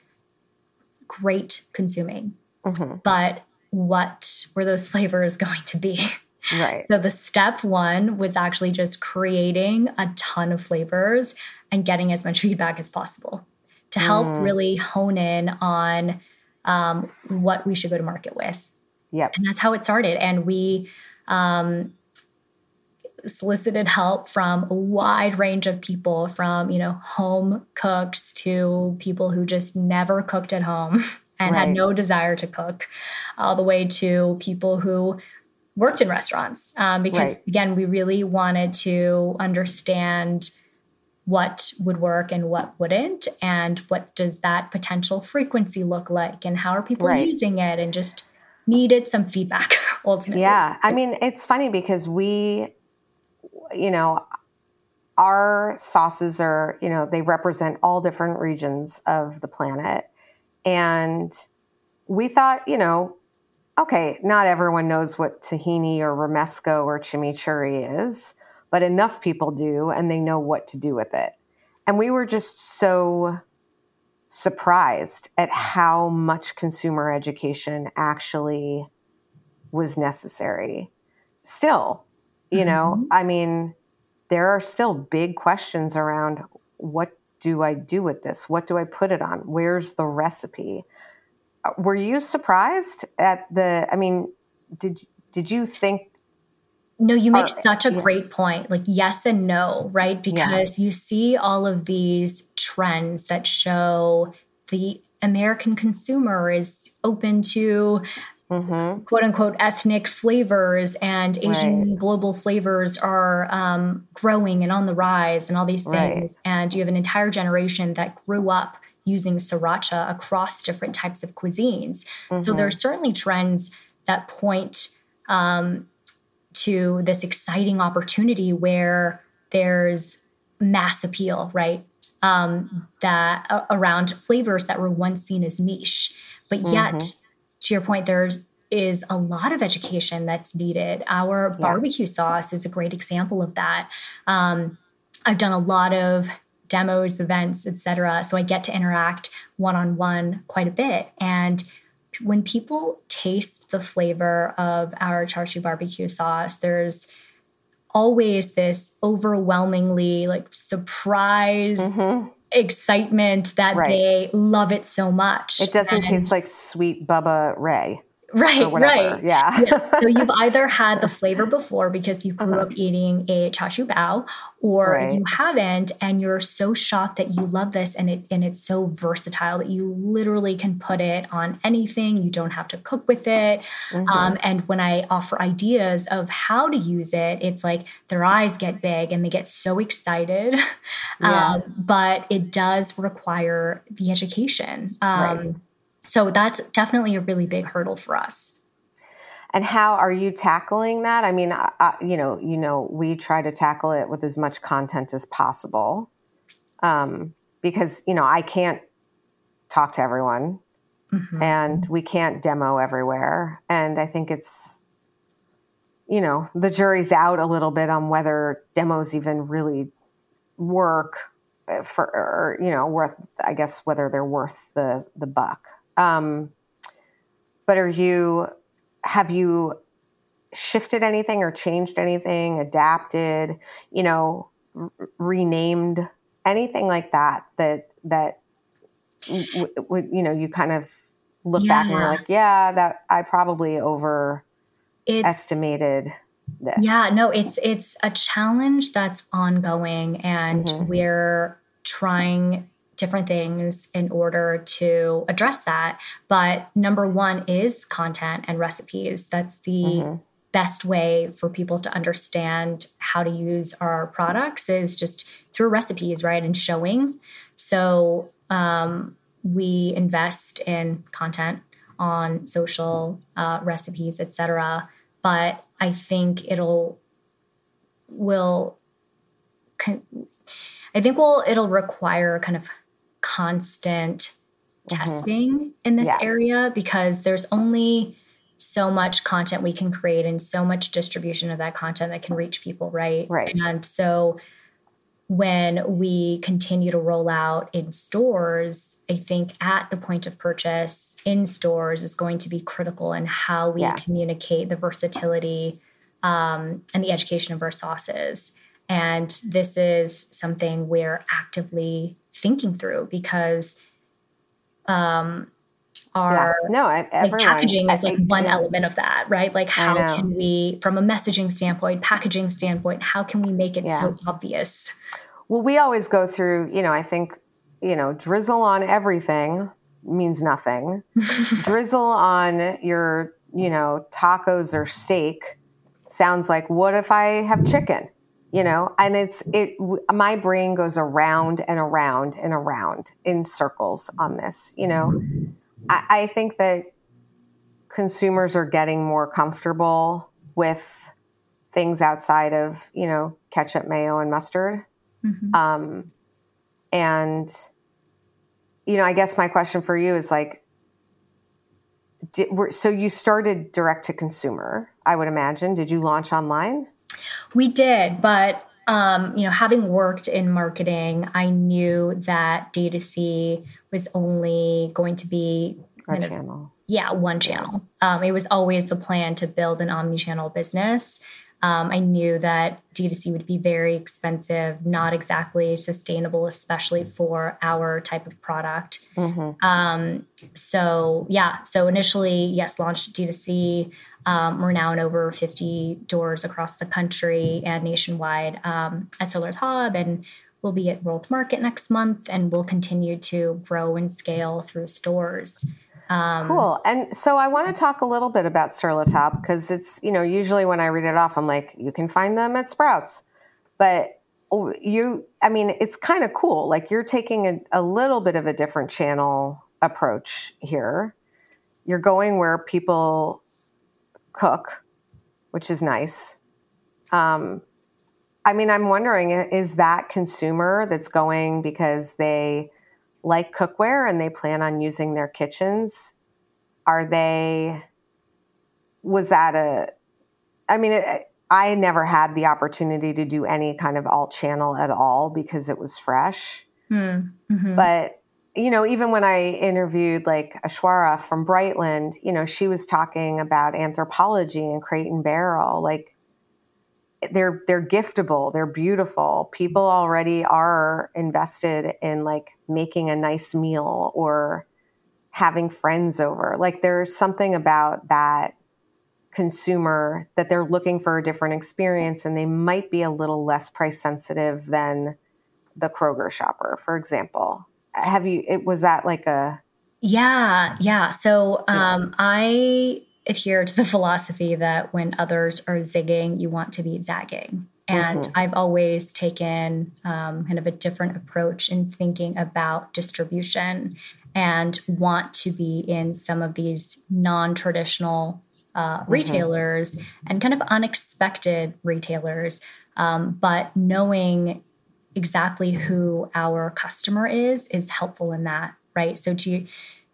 great consuming. Mm-hmm. But what were those flavors going to be? Right. So the step one was actually just creating a ton of flavors and getting as much feedback as possible to help mm. really hone in on um, what we should go to market with. Yep. And that's how it started. And we um, solicited help from a wide range of people from, you know, home cooks to people who just never cooked at home and right. had no desire to cook, all the way to people who worked in restaurants. Um, because right. again, we really wanted to understand what would work and what wouldn't and what does that potential frequency look like and how are people right. using it and just needed some feedback ultimately. Yeah i mean it's funny because we you know our sauces are you know they represent all different regions of the planet. And we thought you know okay not everyone knows what tahini or romesco or chimichurri is but enough people do and they know what to do with it. And we were just so surprised at how much consumer education actually was necessary. Still, you mm-hmm. know, I mean, there are still big questions around what do I do with this? What do I put it on? Where's the recipe? Uh, were you surprised at the I mean, did did you think no, you make such a yeah. great point. Like, yes and no, right? Because yeah. you see all of these trends that show the American consumer is open to mm-hmm. quote unquote ethnic flavors and Asian right. global flavors are um, growing and on the rise and all these things. Right. And you have an entire generation that grew up using sriracha across different types of cuisines. Mm-hmm. So there are certainly trends that point um, to this exciting opportunity where there's mass appeal, right? Um, that uh, around flavors that were once seen as niche, but yet, mm-hmm. to your point, there's is a lot of education that's needed. Our yeah. barbecue sauce is a great example of that. Um, I've done a lot of demos, events, etc. So I get to interact one on one quite a bit, and when people taste the flavor of our char siu barbecue sauce, there's always this overwhelmingly like surprise mm-hmm. excitement that right. they love it so much. It doesn't and taste like sweet Baby Ray. Right, right. Yeah. yeah. So you've either had the flavor before because you grew uh-huh. up eating a char siu bao, or right. you haven't, and you're so shocked that you love this and it and it's so versatile that you literally can put it on anything. You don't have to cook with it. Mm-hmm. Um, and when I offer ideas of how to use it, it's like their eyes get big and they get so excited. Yeah. Um, but it does require the education. Um, right so that's definitely a really big hurdle for us. And how are you tackling that? I mean, I, you know, you know, we try to tackle it with as much content as possible, um, because you know I can't talk to everyone, mm-hmm. and we can't demo everywhere. And I think it's, you know, the jury's out a little bit on whether demos even really work uh, for, or, you know, worth. I guess whether they're worth the the buck. Um, but are you, have you shifted anything or changed anything, adapted, you know, r- renamed anything like that, that, that, w- w- you know, you kind of look yeah. back and you're like, yeah, that I probably overestimated this. Yeah, no, it's, it's a challenge that's ongoing and mm-hmm. we're trying different things in order to address that. But number one is content and recipes. That's the mm-hmm. best way for people to understand how to use our products is just through recipes, right? And showing. So um, we invest in content on social uh, recipes, etc. But I think it'll will. Con- I think will it'll require kind of constant mm-hmm. testing in this yeah. area because there's only so much content we can create and so much distribution of that content that can reach people, right? Right. And so when we continue to roll out in stores, I think at the point of purchase in stores is going to be critical in how we yeah. communicate the versatility um, and the education of our sauces. And this is something we're actively thinking through because um, our yeah. no, I, everyone, like packaging is like I, one yeah. element of that, right? Like how can we, from a messaging standpoint, packaging standpoint, how can we make it yeah. so obvious? Well, we always go through, you know, I think, you know, drizzle on everything means nothing. drizzle on your, you know, tacos or steak sounds like what if I have chicken? You know? And it's it my brain goes around and around and around in circles on this you know? I, I, think that consumers are getting more comfortable with things outside of you know ketchup mayo and mustard. Mm-hmm. um, and you know i guess my question for you is like did, so you started direct to consumer i would imagine. Did you launch online we did, but um, you know, having worked in marketing, I knew that D2C was only going to be a channel. Of, yeah, one channel. Um, it was always the plan to build an omni-channel business. Um, I knew that D2C would be very expensive, not exactly sustainable, especially for our type of product. Mm-hmm. Um, so, yeah, so initially, yes, launched D2C. Um, we're now in over 50 doors across the country and nationwide um, at La Table, and we'll be at World Market next month, and we'll continue to grow and scale through stores. Um, cool. And so I want to talk a little bit about Sur La because it's, you know, usually when I read it off, I'm like, you can find them at Sprouts. But oh, you, I mean, it's kind of cool. Like you're taking a, a little bit of a different channel approach here. You're going where people cook, which is nice. Um, I mean, I'm wondering is that consumer that's going because they like cookware and they plan on using their kitchens? Are they, was that a, I mean, it, I never had the opportunity to do any kind of alt channel at all because it was fresh. Hmm. Mm-hmm. But you know, even when I interviewed like Aishwarya from Brightland, you know, she was talking about Anthropologie and and Barrel. Like they're they're giftable, they're beautiful. People already are invested in like making a nice meal or having friends over. Like there's something about that consumer that they're looking for a different experience and they might be a little less price sensitive than the Kroger shopper, for example have you it was that like a yeah yeah so um i adhere to the philosophy that when others are zigging you want to be zagging and mm-hmm. i've always taken um, kind of a different approach in thinking about distribution and want to be in some of these non-traditional uh, mm-hmm. retailers and kind of unexpected retailers um, but knowing exactly who our customer is is helpful in that right? So to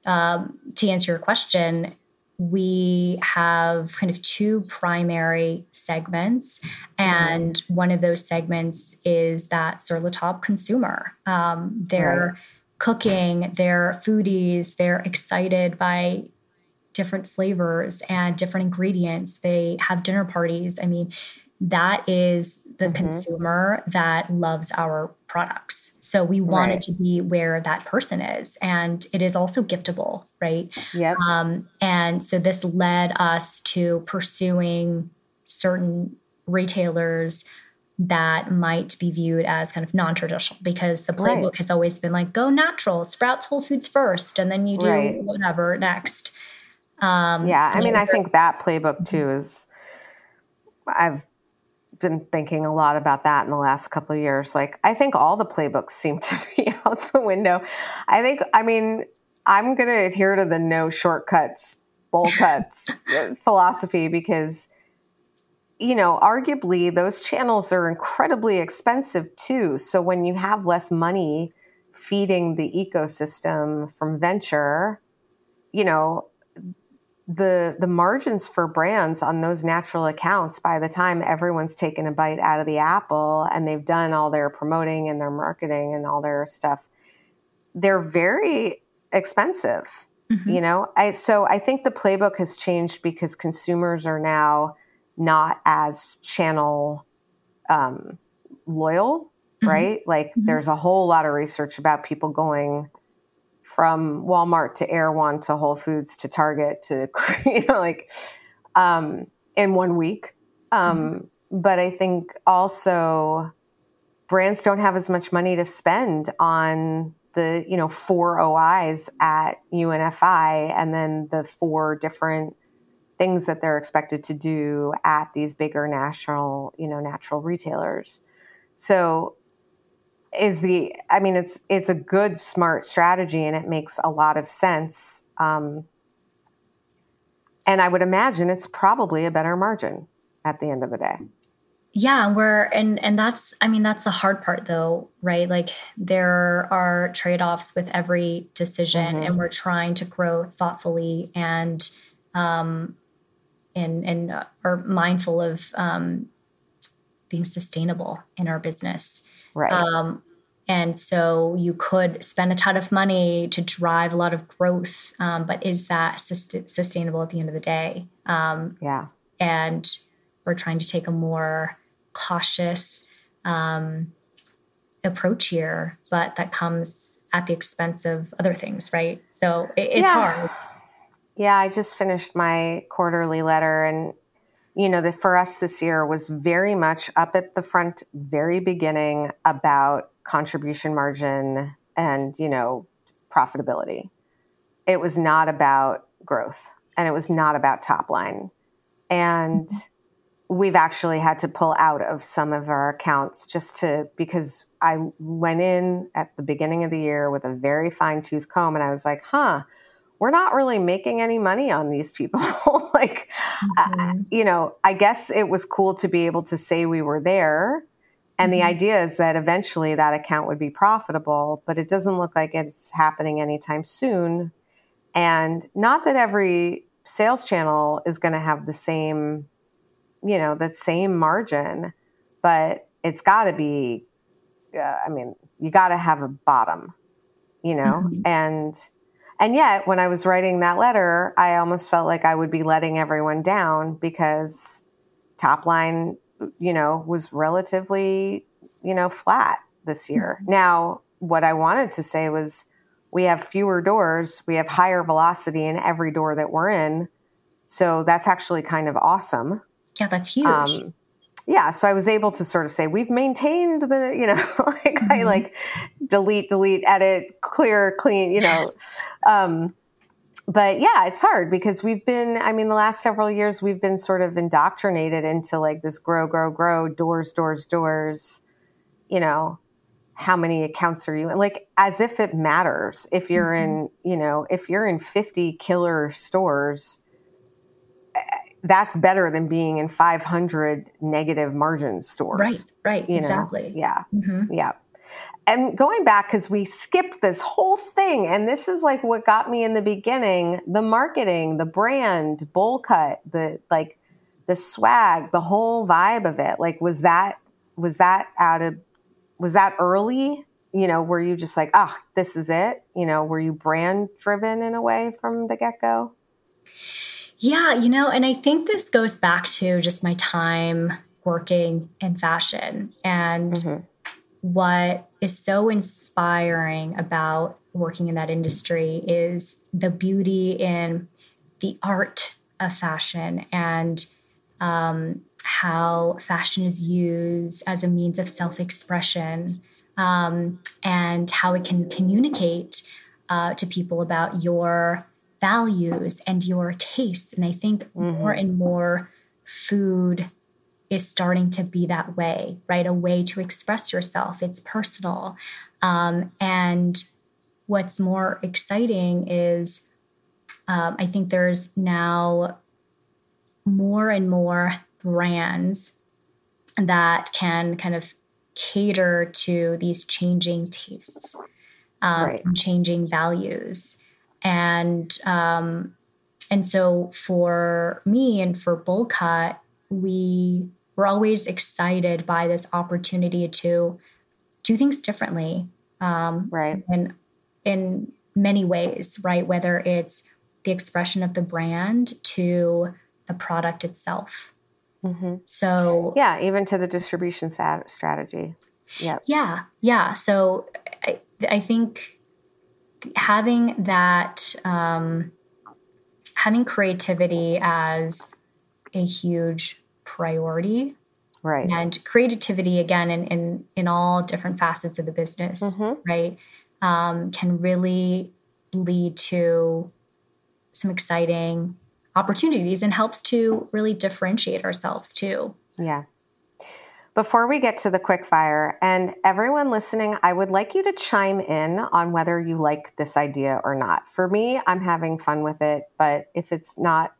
um, to answer your question we have kind of two primary segments and one of those segments is that sur la table consumer. Um, they're right. cooking they're foodies they're excited by different flavors and different ingredients. They have dinner parties. I mean that is the mm-hmm. consumer that loves our products. So we want right. it to be where that person is. And it is also giftable, right? Yeah. Um, and so this led us to pursuing certain retailers that might be viewed as kind of non-traditional because the playbook right. has always been like go natural sprouts whole foods first and then you do right. whatever next um, yeah i mean i think that playbook too is i've been thinking a lot about that in the last couple of years. Like, I think all the playbooks seem to be out the window. I think, I mean, I'm going to adhere to the no shortcuts, bowl cuts uh, philosophy because, you know, arguably those channels are incredibly expensive too. So when you have less money feeding the ecosystem from venture, you know, the the margins for brands on those natural accounts by the time everyone's taken a bite out of the apple and they've done all their promoting and their marketing and all their stuff they're very expensive mm-hmm. you know i so i think the playbook has changed because consumers are now not as channel um, loyal mm-hmm. right like mm-hmm. there's a whole lot of research about people going from Walmart to Erewhon to Whole Foods to Target to you know like um, in one week. Um, mm-hmm. But I think also brands don't have as much money to spend on the you know four OIs at UNFI and then the four different things that they're expected to do at these bigger national you know natural retailers. So is the i mean it's it's a good smart strategy and it makes a lot of sense um, and i would imagine it's probably a better margin at the end of the day yeah we're and and that's i mean that's the hard part though right like there are trade-offs with every decision mm-hmm. and we're trying to grow thoughtfully and um and and are mindful of um being sustainable in our business Right. Um, and so you could spend a ton of money to drive a lot of growth, um, but is that sust- sustainable at the end of the day? Um, yeah. And we're trying to take a more cautious um, approach here, but that comes at the expense of other things, right? So it, it's yeah. hard. Yeah, I just finished my quarterly letter and you know, the for us this year was very much up at the front very beginning about contribution margin and, you know, profitability. It was not about growth and it was not about top line. And we've actually had to pull out of some of our accounts just to because I went in at the beginning of the year with a very fine tooth comb and I was like, huh, we're not really making any money on these people. like, mm-hmm. uh, you know, I guess it was cool to be able to say we were there. And mm-hmm. the idea is that eventually that account would be profitable, but it doesn't look like it's happening anytime soon. And not that every sales channel is going to have the same, you know, the same margin, but it's got to be, uh, I mean, you got to have a bottom, you know, mm-hmm. and and yet, when I was writing that letter, I almost felt like I would be letting everyone down because top line, you know, was relatively, you know, flat this year. Mm-hmm. Now, what I wanted to say was we have fewer doors, we have higher velocity in every door that we're in. So that's actually kind of awesome. Yeah, that's huge. Um, yeah, so I was able to sort of say we've maintained the, you know, like mm-hmm. I like delete, delete, edit, clear, clean, you know. Um, but yeah, it's hard because we've been, I mean, the last several years we've been sort of indoctrinated into like this grow, grow, grow, doors, doors, doors, you know, how many accounts are you in? Like as if it matters if you're mm-hmm. in, you know, if you're in 50 killer stores that's better than being in 500 negative margin stores. Right, right, exactly. Know? Yeah, mm-hmm. yeah. And going back, because we skipped this whole thing, and this is like what got me in the beginning the marketing, the brand, Bowlcut, the like the swag, the whole vibe of it. Like, was that, was that out of, was that early? You know, were you just like, ah, oh, this is it? You know, were you brand driven in a way from the get go? Yeah, you know, and I think this goes back to just my time working in fashion and mm-hmm. What is so inspiring about working in that industry is the beauty in the art of fashion and um, how fashion is used as a means of self expression um, and how it can communicate uh, to people about your values and your tastes. And I think mm-hmm. more and more food is starting to be that way, right? A way to express yourself. It's personal. Um, and what's more exciting is um, I think there's now more and more brands that can kind of cater to these changing tastes, um, right. changing values and um, and so for me and for Bowl Cut, we were always excited by this opportunity to do things differently, um, right? And in many ways, right? Whether it's the expression of the brand to the product itself. Mm-hmm. So yeah, even to the distribution strategy. Yeah. Yeah. Yeah. So I, I think having that um, having creativity as a huge priority right and creativity again in in, in all different facets of the business mm-hmm. right um, can really lead to some exciting opportunities and helps to really differentiate ourselves too yeah before we get to the quick fire, and everyone listening, I would like you to chime in on whether you like this idea or not. For me, I'm having fun with it, but if it's not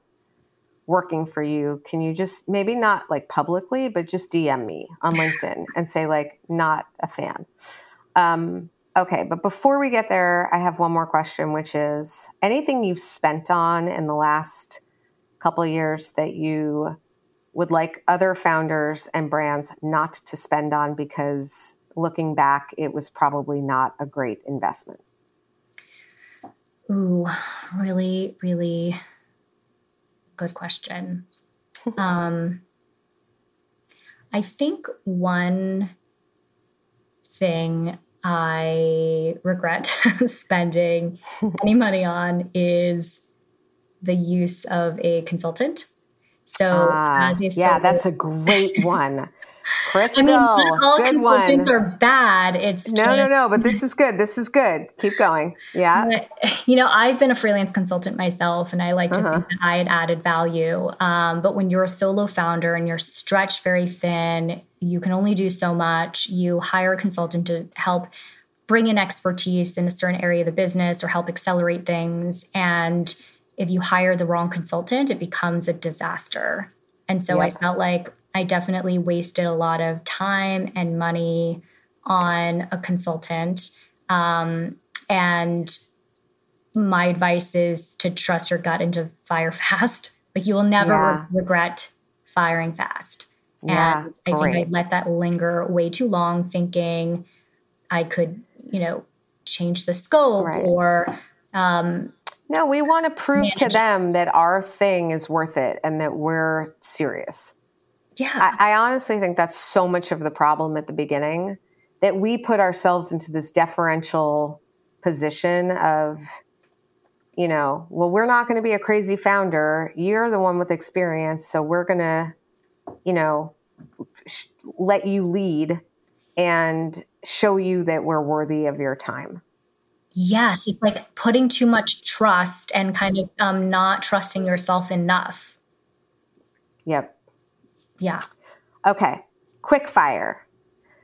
working for you, can you just maybe not like publicly, but just DM me on LinkedIn and say, like, not a fan? Um, okay, but before we get there, I have one more question, which is anything you've spent on in the last couple years that you would like other founders and brands not to spend on because looking back, it was probably not a great investment? Ooh, really, really good question. um, I think one thing I regret spending any money on is the use of a consultant. So, Ah, yeah, that's a great one. Crystal, I mean, not all good consultants one. are bad. It's no, no, no, but this is good. This is good. Keep going. Yeah. But, you know, I've been a freelance consultant myself, and I like to Uh-huh. think that I had added value. Um, but when you're a solo founder and you're stretched very thin, you can only do so much. You hire a consultant to help bring in expertise in a certain area of the business or help accelerate things. And if you hire the wrong consultant, it becomes a disaster. And so I felt like I definitely wasted a lot of time and money on a consultant. Um, and my advice is to trust your gut and to fire fast. Like you will never Yeah. re- regret firing fast. Yeah, and I think I let that linger way too long, thinking I could, you know, change the scope Right. or um, No, we want to prove to Manage it. them that our thing is worth it and that we're serious. Yeah, I, I honestly think that's so much of the problem at the beginning that we put ourselves into this deferential position of, you know, well, we're not going to be a crazy founder. You're the one with experience. So we're going to, you know, sh- let you lead and show you that we're worthy of your time. yes, it's like putting too much trust and kind of um, not trusting yourself enough. Yep. Yeah. Okay, quick fire.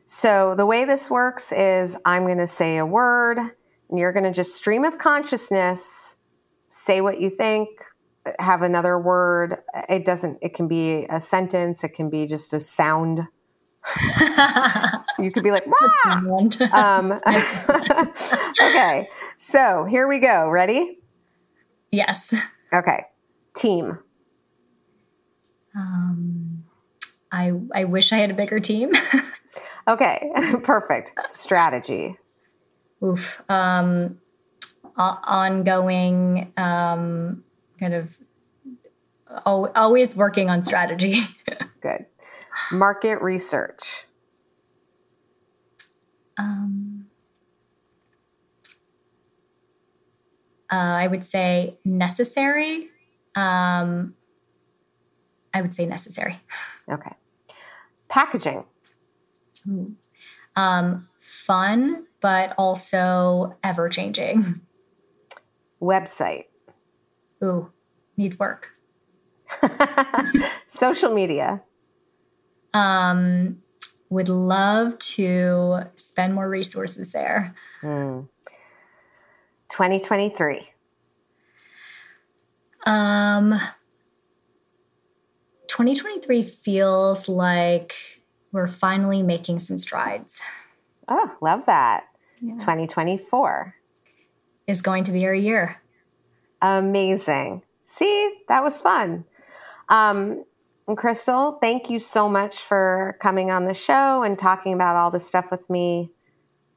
So the way this works is I'm going to say a word, and you're going to just stream of consciousness, say what you think, have another word. It doesn't, it can be a sentence, it can be just a sound. You could be like! Um, okay, so here we go. Ready? yes. Okay, team. Um, I I wish I had a bigger team. Okay, perfect. Strategy. Oof. Um, o- ongoing, um, kind of al- always working on strategy. Good. Market research. um, uh, I would say necessary. Um, I would say necessary. Okay. Packaging. Um, fun, but also ever changing. Website. Ooh, needs work. Social media. Um, would love to spend more resources there. Hmm. 2023. Um, 2023 feels like we're finally making some strides. Oh, love that. Yeah. 2024. Is going to be our year. Amazing. See, that was fun. Um, and Crystal, thank you so much for coming on the show and talking about all this stuff with me.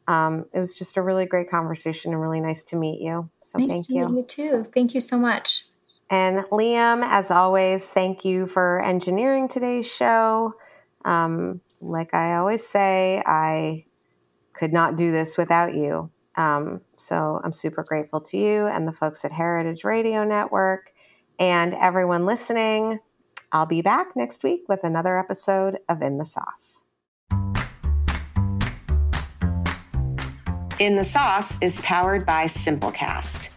Um, it was just a really great conversation and really nice to meet you. So nice thank to you. meet you too. Thank you so much. And Liam, as always, thank you for engineering today's show. Um, like I always say, I could not do this without you. Um, so I'm super grateful to you and the folks at Heritage Radio Network and everyone listening. I'll be back next week with another episode of In the Sauce. In the Sauce is powered by Simplecast.